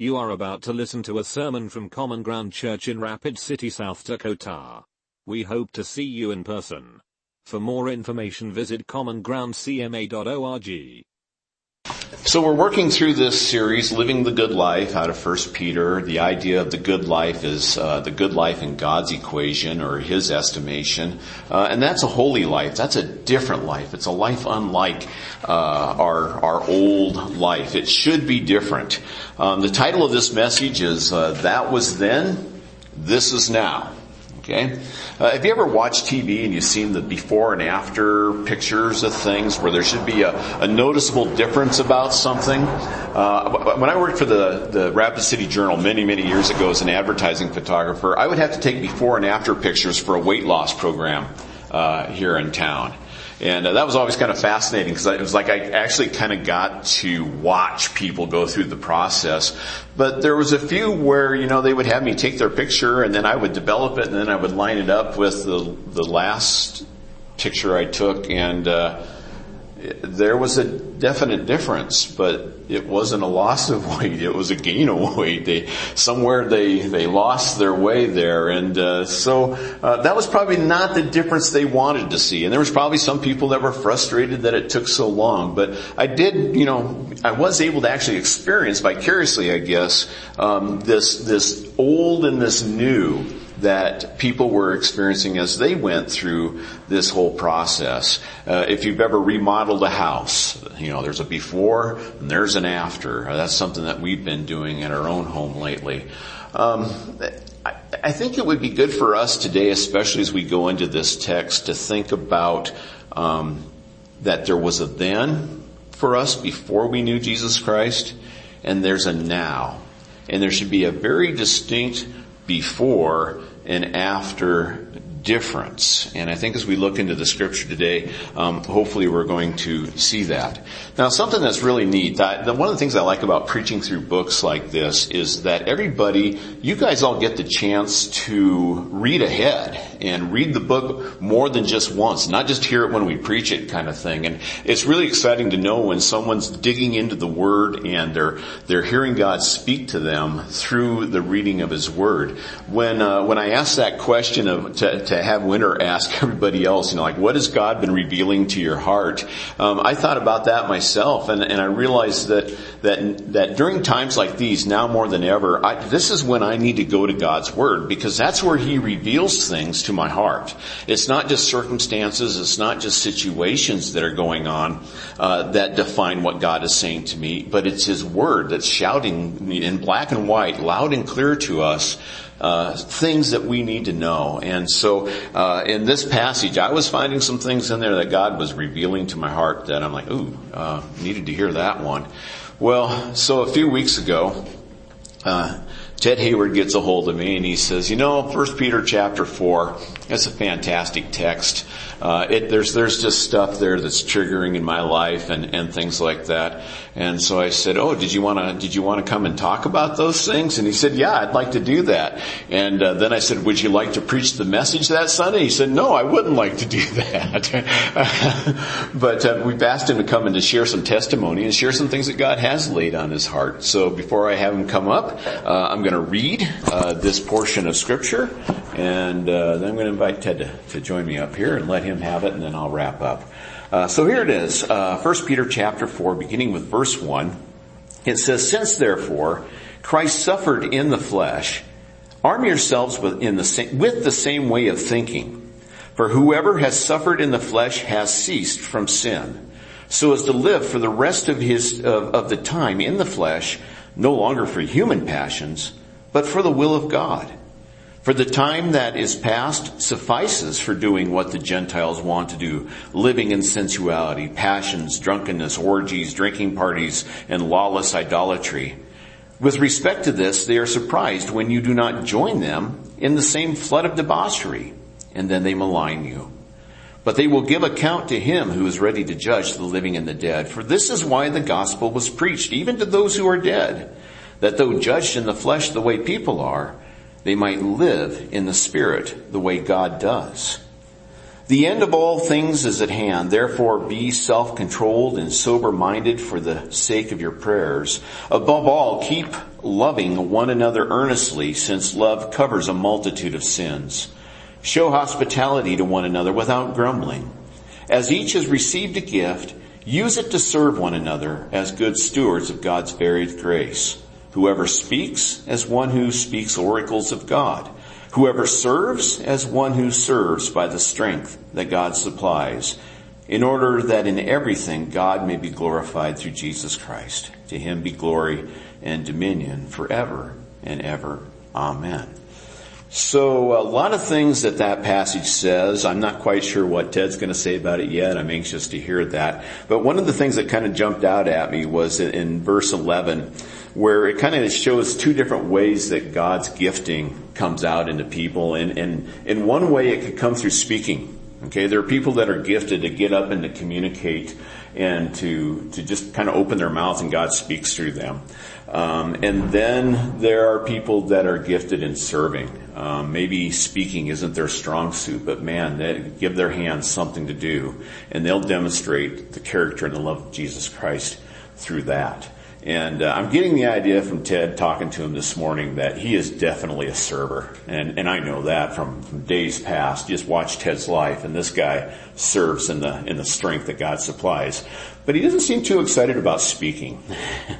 You are about to listen to a sermon from Common Ground Church in Rapid City, South Dakota. We hope to see you in person. For more information visit commongroundcma.org. So we're working through this series, Living the Good Life, out of 1 Peter. The idea of the good life is uh, the good life in God's equation or His estimation, uh, and that's a holy life. That's a different life. It's a life unlike uh, our our old life. It should be different. Um, the title of this message is uh, "That Was Then, This Is Now." Okay? Uh, have you ever watched TV and you've seen the before and after pictures of things where there should be a, a noticeable difference about something? Uh, when I worked for the, the Rapid City Journal many, many years ago as an advertising photographer, I would have to take before and after pictures for a weight loss program uh, here in town. And uh, that was always kind of fascinating because it was like I actually kind of got to watch people go through the process. But there was a few where, you know, they would have me take their picture and then I would develop it and then I would line it up with the, the last picture I took and, uh, there was a definite difference, but it wasn't a loss of weight. It was a gain of weight. They somewhere they they lost their way there, and uh, so uh, that was probably not the difference they wanted to see. And there was probably some people that were frustrated that it took so long. But I did, you know, I was able to actually experience vicariously, I guess, um, this this old and this new that people were experiencing as they went through this whole process. Uh, if you've ever remodeled a house, you know, there's a before and there's an after. Uh, that's something that we've been doing in our own home lately. Um, I, I think it would be good for us today, especially as we go into this text, to think about um, that there was a then for us before we knew Jesus Christ, and there's a now. And there should be a very distinct before and after difference. And I think as we look into the scripture today, um, hopefully we're going to see that. Now, something that's really neat—that one of the things I like about preaching through books like this is that everybody, you guys all get the chance to read ahead and read the book more than just once, not just hear it when we preach it kind of thing. And it's really exciting to know when someone's digging into the Word and they're they're hearing God speak to them through the reading of His Word. When uh, when I asked that question of to, to have Winter ask everybody else, you know, like what has God been revealing to your heart? Um, I thought about that myself, and, and I realized that that that during times like these, now more than ever, I, this is when I need to go to God's Word because that's where He reveals things to my heart. It's not just circumstances, it's not just situations that are going on uh, that define what God is saying to me, but it's His Word that's shouting in black and white, loud and clear to us uh, things that we need to know. And so uh, in this passage, I was finding some things in there that God was revealing to my heart that I'm like, ooh, uh, needed to hear that one. Well, so a few weeks ago, uh, Ted Hayward gets a hold of me and he says, you know, 1 Peter chapter 4, it's a fantastic text. Uh, it, there's there's just stuff there that's triggering in my life and and things like that. And so I said, "Oh, did you want to did you want to come and talk about those things?" And he said, "Yeah, I'd like to do that." And uh, then I said, "Would you like to preach the message that Sunday?" He said, "No, I wouldn't like to do that." but uh, we've asked him to come and to share some testimony and share some things that God has laid on his heart. So before I have him come up, uh, I'm going to read uh, this portion of scripture and uh, then I'm going to invite Ted to, to join me up here and let him have it and then I'll wrap up. Uh, so here it is, uh, 1 Peter chapter 4, beginning with verse 1. It says, Since therefore Christ suffered in the flesh, arm yourselves with, in the same, with the same way of thinking. For whoever has suffered in the flesh has ceased from sin, so as to live for the rest of his, of, of the time in the flesh, no longer for human passions, but for the will of God. For the time that is past suffices for doing what the Gentiles want to do, living in sensuality, passions, drunkenness, orgies, drinking parties, and lawless idolatry. With respect to this, they are surprised when you do not join them in the same flood of debauchery, and then they malign you. But they will give account to him who is ready to judge the living and the dead. For this is why the gospel was preached, even to those who are dead, that though judged in the flesh the way people are, they might live in the Spirit the way God does. The end of all things is at hand. Therefore be self-controlled and sober-minded for the sake of your prayers. Above all, keep loving one another earnestly since love covers a multitude of sins. Show hospitality to one another without grumbling. As each has received a gift, use it to serve one another as good stewards of God's varied grace. Whoever speaks as one who speaks oracles of God. Whoever serves as one who serves by the strength that God supplies in order that in everything God may be glorified through Jesus Christ. To him be glory and dominion forever and ever. Amen. So uh, a lot of things that that passage says, I'm not quite sure what Ted's going to say about it yet. I'm anxious to hear that. But one of the things that kind of jumped out at me was in verse 11 where it kind of shows two different ways that God's gifting comes out into people. And, and in one way it could come through speaking. Okay, there are people that are gifted to get up and to communicate and to, to just kind of open their mouth and God speaks through them. Um, and then there are people that are gifted in serving. Um, maybe speaking isn't their strong suit, but man, they give their hands something to do, and they'll demonstrate the character and the love of Jesus Christ through that. And uh, I'm getting the idea from Ted talking to him this morning that he is definitely a server. And, and I know that from, from days past. Just watch Ted's life and this guy serves in the, in the strength that God supplies. But he doesn't seem too excited about speaking.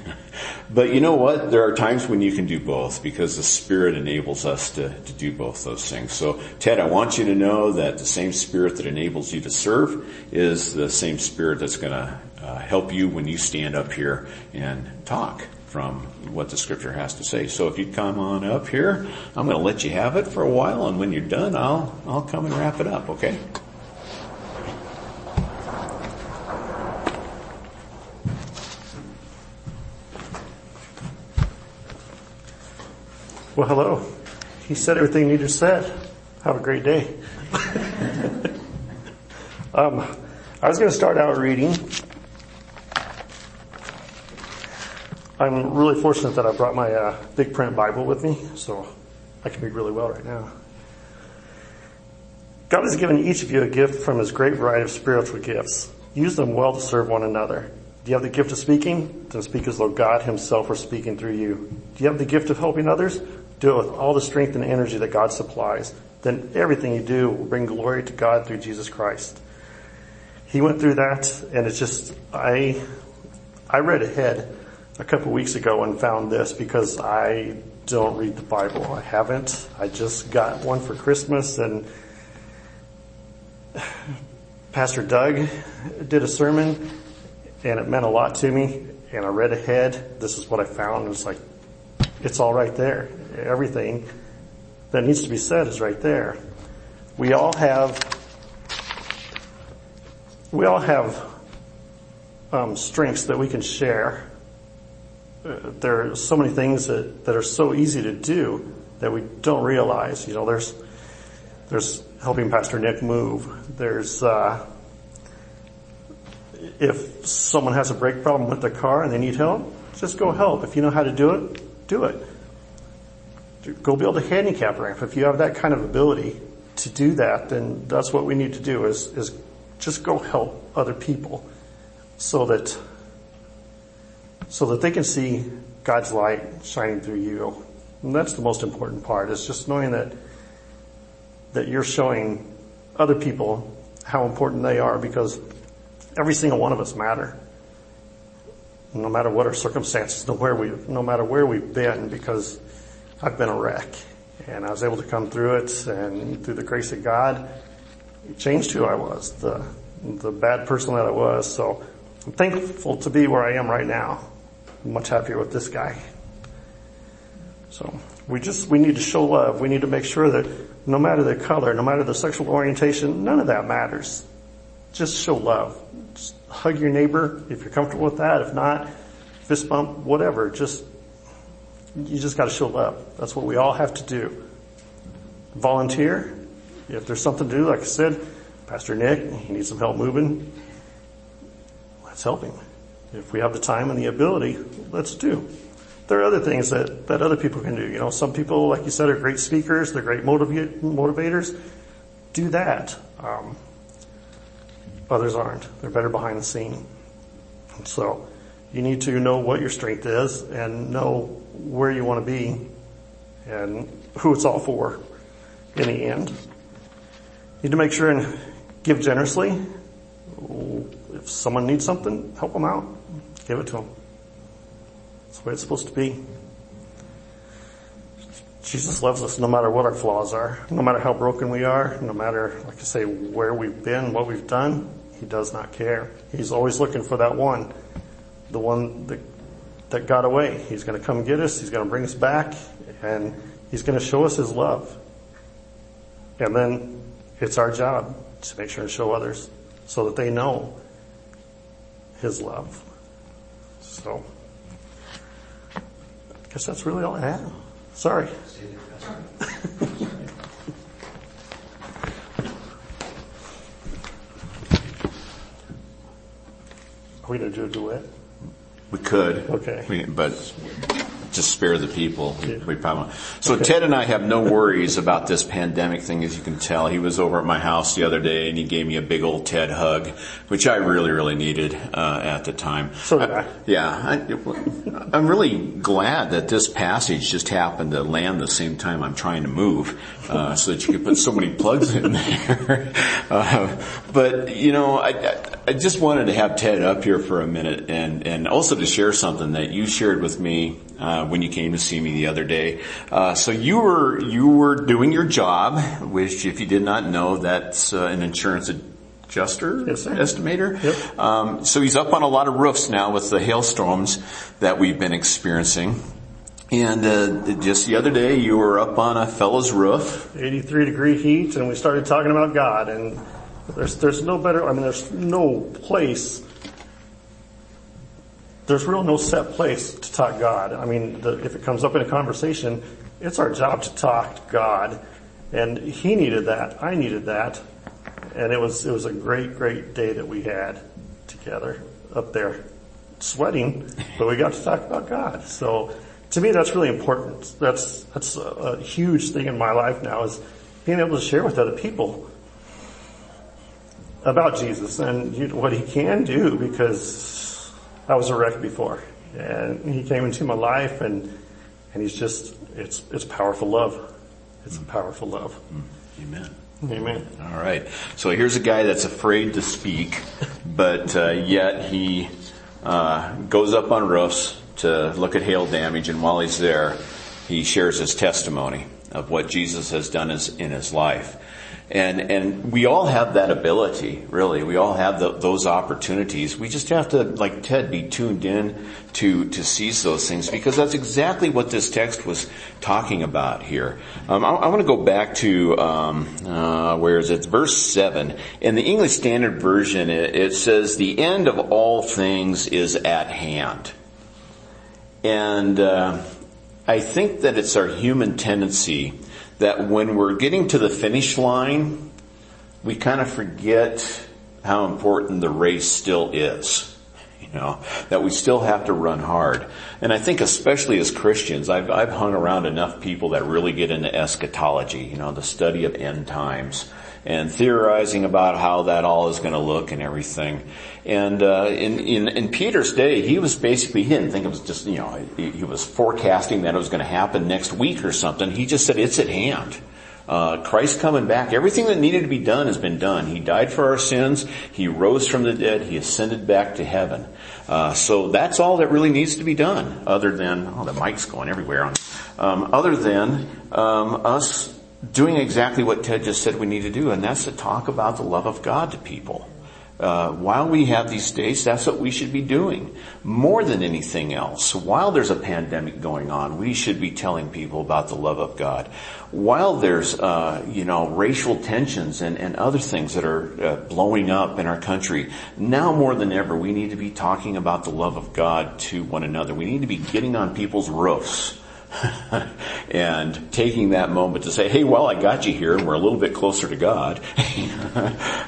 but you know what? There are times when you can do both because the Spirit enables us to, to do both those things. So Ted, I want you to know that the same Spirit that enables you to serve is the same Spirit that's gonna help you when you stand up here and talk from what the scripture has to say. So if you come on up here, I'm going to let you have it for a while and when you're done, I'll, I'll come and wrap it up, okay? Well, hello. He said everything he just said. Have a great day. um, I was going to start out reading I'm really fortunate that I brought my uh, big print Bible with me, so I can read really well right now. God has given each of you a gift from his great variety of spiritual gifts. Use them well to serve one another. Do you have the gift of speaking? Then speak as though God himself were speaking through you. Do you have the gift of helping others? Do it with all the strength and energy that God supplies. Then everything you do will bring glory to God through Jesus Christ. He went through that and it's just, I, I read ahead a couple weeks ago and found this because I don't read the Bible. I haven't. I just got one for Christmas and Pastor Doug did a sermon and it meant a lot to me and I read ahead. This is what I found. It was like, it's all right there. Everything that needs to be said is right there. We all have, we all have um, strengths that we can share there are so many things that, that are so easy to do that we don't realize. You know, there's, there's helping Pastor Nick move. There's, uh, if someone has a brake problem with their car and they need help, just go help. If you know how to do it, do it. Go build a handicap ramp. If you have that kind of ability to do that, then that's what we need to do is, is just go help other people so that so that they can see God's light shining through you. And that's the most important part is just knowing that, that you're showing other people how important they are because every single one of us matter. No matter what our circumstances, no, where we, no matter where we've been because I've been a wreck and I was able to come through it and through the grace of God, it changed who I was, the, the bad person that I was. So I'm thankful to be where I am right now much happier with this guy. So we just, we need to show love. We need to make sure that no matter the color, no matter the sexual orientation, none of that matters. Just show love. Just hug your neighbor if you're comfortable with that. If not, fist bump, whatever. Just, you just gotta show love. That's what we all have to do. Volunteer. If there's something to do, like I said, Pastor Nick, he needs some help moving. Let's help him. If we have the time and the ability, let's do. There are other things that, that other people can do. You know, some people, like you said, are great speakers. They're great motivators. Do that. Um, Others aren't. They're better behind the scene. So you need to know what your strength is and know where you want to be and who it's all for in the end. You need to make sure and give generously. If someone needs something, help them out. Give it to him. That's the way it's supposed to be. Jesus loves us no matter what our flaws are, no matter how broken we are, no matter, like I say, where we've been, what we've done. He does not care. He's always looking for that one, the one that, that got away. He's going to come get us. He's going to bring us back and he's going to show us his love. And then it's our job to make sure and show others so that they know his love. So, I guess that's really all I have. Sorry. Are we going to do a duet? We could. Okay. We, but just spare the people. We probably so okay. Ted and I have no worries about this pandemic thing, as you can tell. He was over at my house the other day and he gave me a big old Ted hug, which I really, really needed uh, at the time. So I, yeah, I, am really glad that this passage just happened to land the same time I'm trying to move, uh, so that you could put so many plugs in there. Uh, but you know, I, I just wanted to have Ted up here for a minute and and also to share something that you shared with me uh, when you came to see me the other day. Uh, so you were you were doing your job, which if you did not know, that's uh, an insurance adjuster, yes, estimator. Yep. Um, so he's up on a lot of roofs now with the hailstorms that we've been experiencing. And uh, just the other day, you were up on a fellow's roof. 83 degree heat, and we started talking about God. And there's there's no better. I mean, there's no place there's real no set place to talk God. I mean, the, if it comes up in a conversation, it's our job to talk God. And he needed that. I needed that. And it was, it was a great, great day that we had together up there sweating, but we got to talk about God. So to me, that's really important. That's, that's a, a huge thing in my life now is being able to share with other people about Jesus and what he can do because I was a wreck before. And he came into my life and, and he's just, it's, it's powerful love. It's a powerful love. Amen. Amen. All right. So here's a guy that's afraid to speak, but uh, yet he uh, goes up on roofs to look at hail damage, and while he's there, he shares his testimony of what Jesus has done in his life. And, and we all have that ability, really. We all have the, those opportunities. We just have to, like Ted, be tuned in to, to seize those things because that's exactly what this text was talking about here. Um, I, I want to go back to, um, uh, where is it? Verse 7. In the English Standard Version, it, it says, the end of all things is at hand. And, uh, I think that it's our human tendency that when we're getting to the finish line, we kind of forget how important the race still is. You know, that we still have to run hard. And I think especially as Christians, I've, I've hung around enough people that really get into eschatology, you know, the study of end times and theorizing about how that all is going to look and everything. And uh, in, in, in Peter's day, he was basically he didn't think it was just you know he, he was forecasting that it was going to happen next week or something. He just said it's at hand. Uh, Christ coming back, everything that needed to be done has been done. He died for our sins. He rose from the dead. He ascended back to heaven. Uh, so that's all that really needs to be done, other than oh, the mic's going everywhere. On um, other than um, us doing exactly what Ted just said we need to do, and that's to talk about the love of God to people. Uh, while we have these days, that's what we should be doing. More than anything else, while there's a pandemic going on, we should be telling people about the love of God. While there's, uh, you know, racial tensions and, and other things that are uh, blowing up in our country, now more than ever, we need to be talking about the love of God to one another. We need to be getting on people's roofs and taking that moment to say, hey, well, I got you here and we're a little bit closer to God.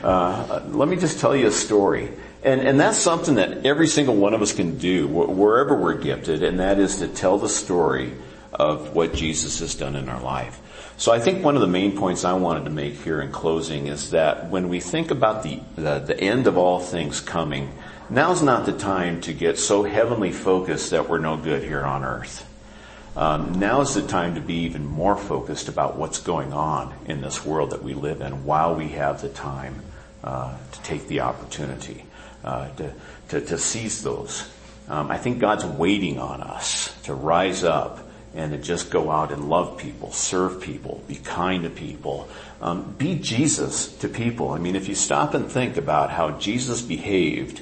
uh, let me just tell you a story. And, and that's something that every single one of us can do wherever we're gifted, and that is to tell the story of what Jesus has done in our life. So I think one of the main points I wanted to make here in closing is that when we think about the, the, the end of all things coming, now's not the time to get so heavenly focused that we're no good here on earth. Um, now is the time to be even more focused about what's going on in this world that we live in while we have the time uh, to take the opportunity uh, to, to, to, seize those. Um, I think God's waiting on us to rise up and to just go out and love people, serve people, be kind to people, um, be Jesus to people. I mean, if you stop and think about how Jesus behaved,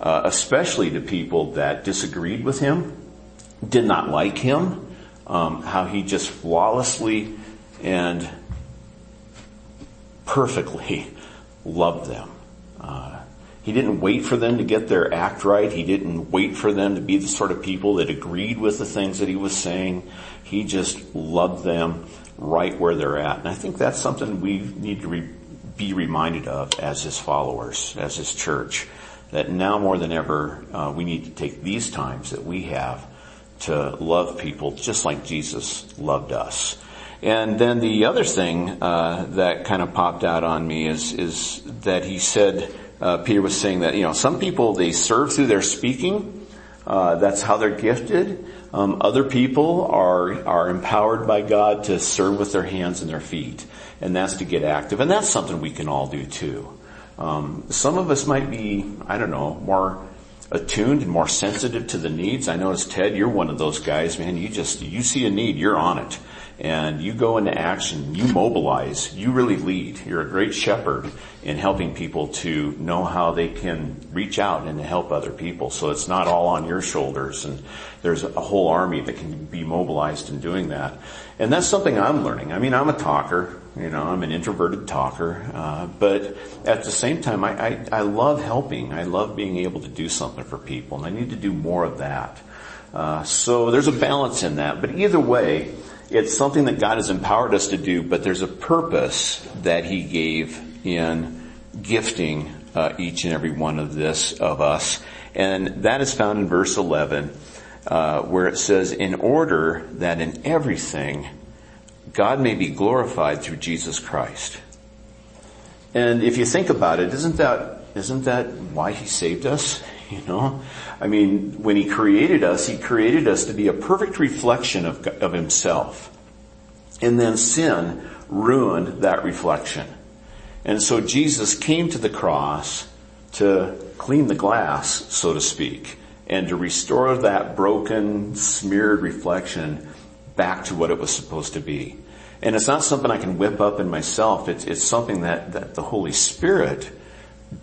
uh, especially to people that disagreed with him, did not like him, um, how he just flawlessly and perfectly loved them. Uh, he didn't wait for them to get their act right. He didn't wait for them to be the sort of people that agreed with the things that he was saying. He just loved them right where they're at. And I think that's something we need to re- be reminded of as his followers, as his church. That now more than ever, uh, we need to take these times that we have to love people just like Jesus loved us. And then the other thing uh, that kind of popped out on me is is that he said uh, Peter was saying that you know some people they serve through their speaking. Uh, that's how they're gifted. Um, other people are are empowered by God to serve with their hands and their feet, and that's to get active. And that's something we can all do too. Um, some of us might be I don't know more attuned and more sensitive to the needs. I notice Ted, you're one of those guys, man. You just you see a need, you're on it and you go into action, you mobilize, you really lead. You're a great shepherd in helping people to know how they can reach out and help other people. So it's not all on your shoulders and there's a whole army that can be mobilized in doing that. And that's something I'm learning. I mean, I'm a talker, you know, I'm an introverted talker, uh, but at the same time, I, I, I love helping. I love being able to do something for people and I need to do more of that. Uh, so there's a balance in that, but either way, it's something that God has empowered us to do, but there's a purpose that He gave in gifting uh, each and every one of this of us, and that is found in verse 11, uh, where it says, "In order that in everything God may be glorified through Jesus Christ." And if you think about it, isn't that isn't that why He saved us? You know, I mean, when he created us, he created us to be a perfect reflection of, of himself. And then sin ruined that reflection. And so Jesus came to the cross to clean the glass, so to speak, and to restore that broken, smeared reflection back to what it was supposed to be. And it's not something I can whip up in myself. It's, it's something that, that the Holy Spirit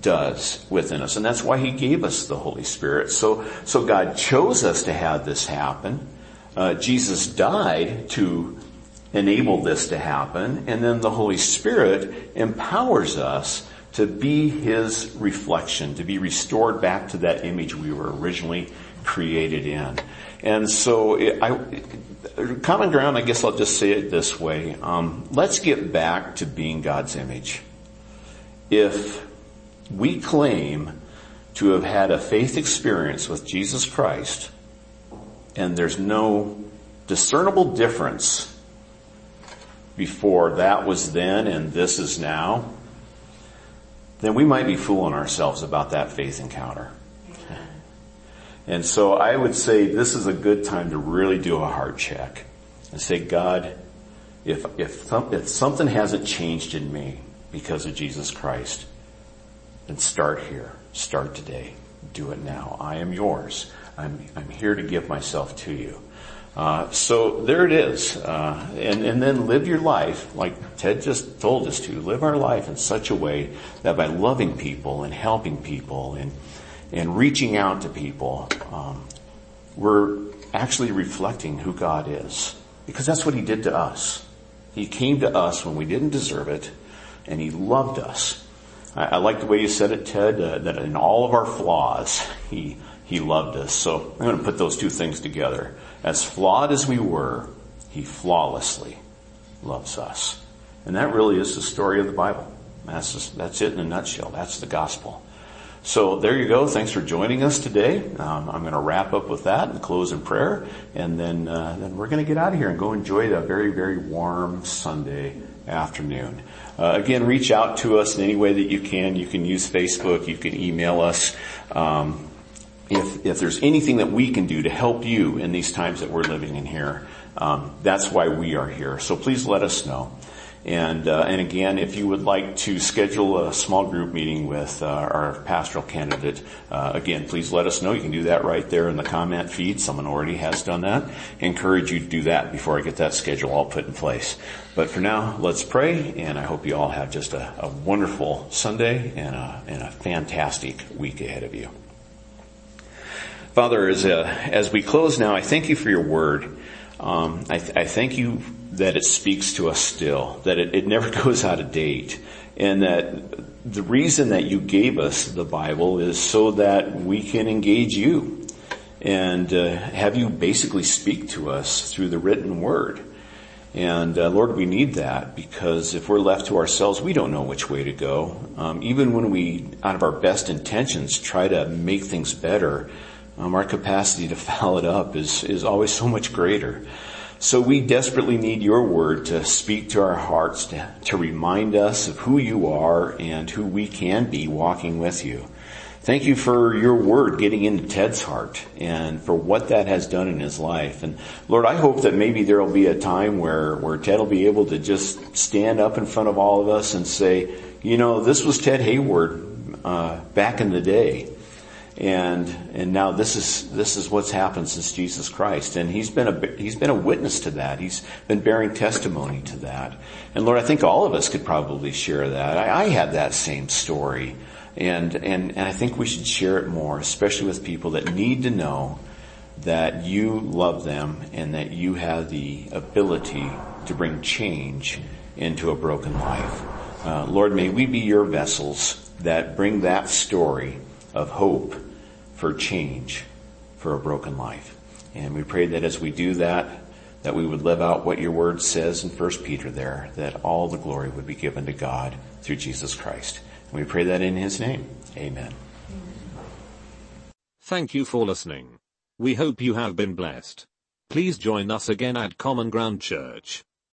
does within us. And that's why He gave us the Holy Spirit. So, so God chose us to have this happen. Uh, Jesus died to enable this to happen. And then the Holy Spirit empowers us to be His reflection, to be restored back to that image we were originally created in. And so I, common ground, I guess I'll just say it this way. Um, let's get back to being God's image. If we claim to have had a faith experience with Jesus Christ and there's no discernible difference before that was then and this is now, then we might be fooling ourselves about that faith encounter. And so I would say this is a good time to really do a heart check and say, God, if, if, if something hasn't changed in me because of Jesus Christ, then start here. Start today. Do it now. I am yours. I'm, I'm here to give myself to you. Uh, so there it is. Uh, and, and then live your life, like Ted just told us to, live our life in such a way that by loving people and helping people and, and reaching out to people, um, we're actually reflecting who God is. Because that's what He did to us. He came to us when we didn't deserve it, and He loved us. I, I like the way you said it, Ted, uh, that in all of our flaws, he, he loved us. So I'm going to put those two things together. As flawed as we were, he flawlessly loves us. And that really is the story of the Bible. That's, just, that's it in a nutshell. That's the gospel. So there you go. Thanks for joining us today. Um, I'm going to wrap up with that and close in prayer, and then uh, then we're going to get out of here and go enjoy a very very warm Sunday afternoon. Uh, again, reach out to us in any way that you can. You can use Facebook. You can email us. Um, if if there's anything that we can do to help you in these times that we're living in here, um, that's why we are here. So please let us know. And, uh, and again, if you would like to schedule a small group meeting with uh, our pastoral candidate, uh, again, please let us know. You can do that right there in the comment feed. Someone already has done that. Encourage you to do that before I get that schedule all put in place. But for now, let's pray, and I hope you all have just a, a wonderful Sunday and a, and a fantastic week ahead of you. Father, as, uh, as we close now, I thank you for your word. Um, I, th- I, thank you that it speaks to us still, that it, it never goes out of date, and that the reason that you gave us the Bible is so that we can engage you and uh, have you basically speak to us through the written word. And uh, Lord, we need that because if we're left to ourselves, we don't know which way to go. Um, even when we, out of our best intentions, try to make things better, um, our capacity to foul it up is, is always so much greater. So we desperately need your word to speak to our hearts, to, to remind us of who you are and who we can be walking with you. Thank you for your word getting into Ted's heart and for what that has done in his life. And Lord, I hope that maybe there will be a time where, where Ted will be able to just stand up in front of all of us and say, you know, this was Ted Hayward, uh, back in the day and and now this is this is what's happened since Jesus Christ, and he's been a he's been a witness to that. He's been bearing testimony to that. And Lord, I think all of us could probably share that. I, I had that same story, and and and I think we should share it more, especially with people that need to know that you love them and that you have the ability to bring change into a broken life. Uh, Lord, may we be your vessels that bring that story of hope for change for a broken life. And we pray that as we do that, that we would live out what your word says in 1 Peter there, that all the glory would be given to God through Jesus Christ. And we pray that in his name. Amen. Thank you for listening. We hope you have been blessed. Please join us again at Common Ground Church.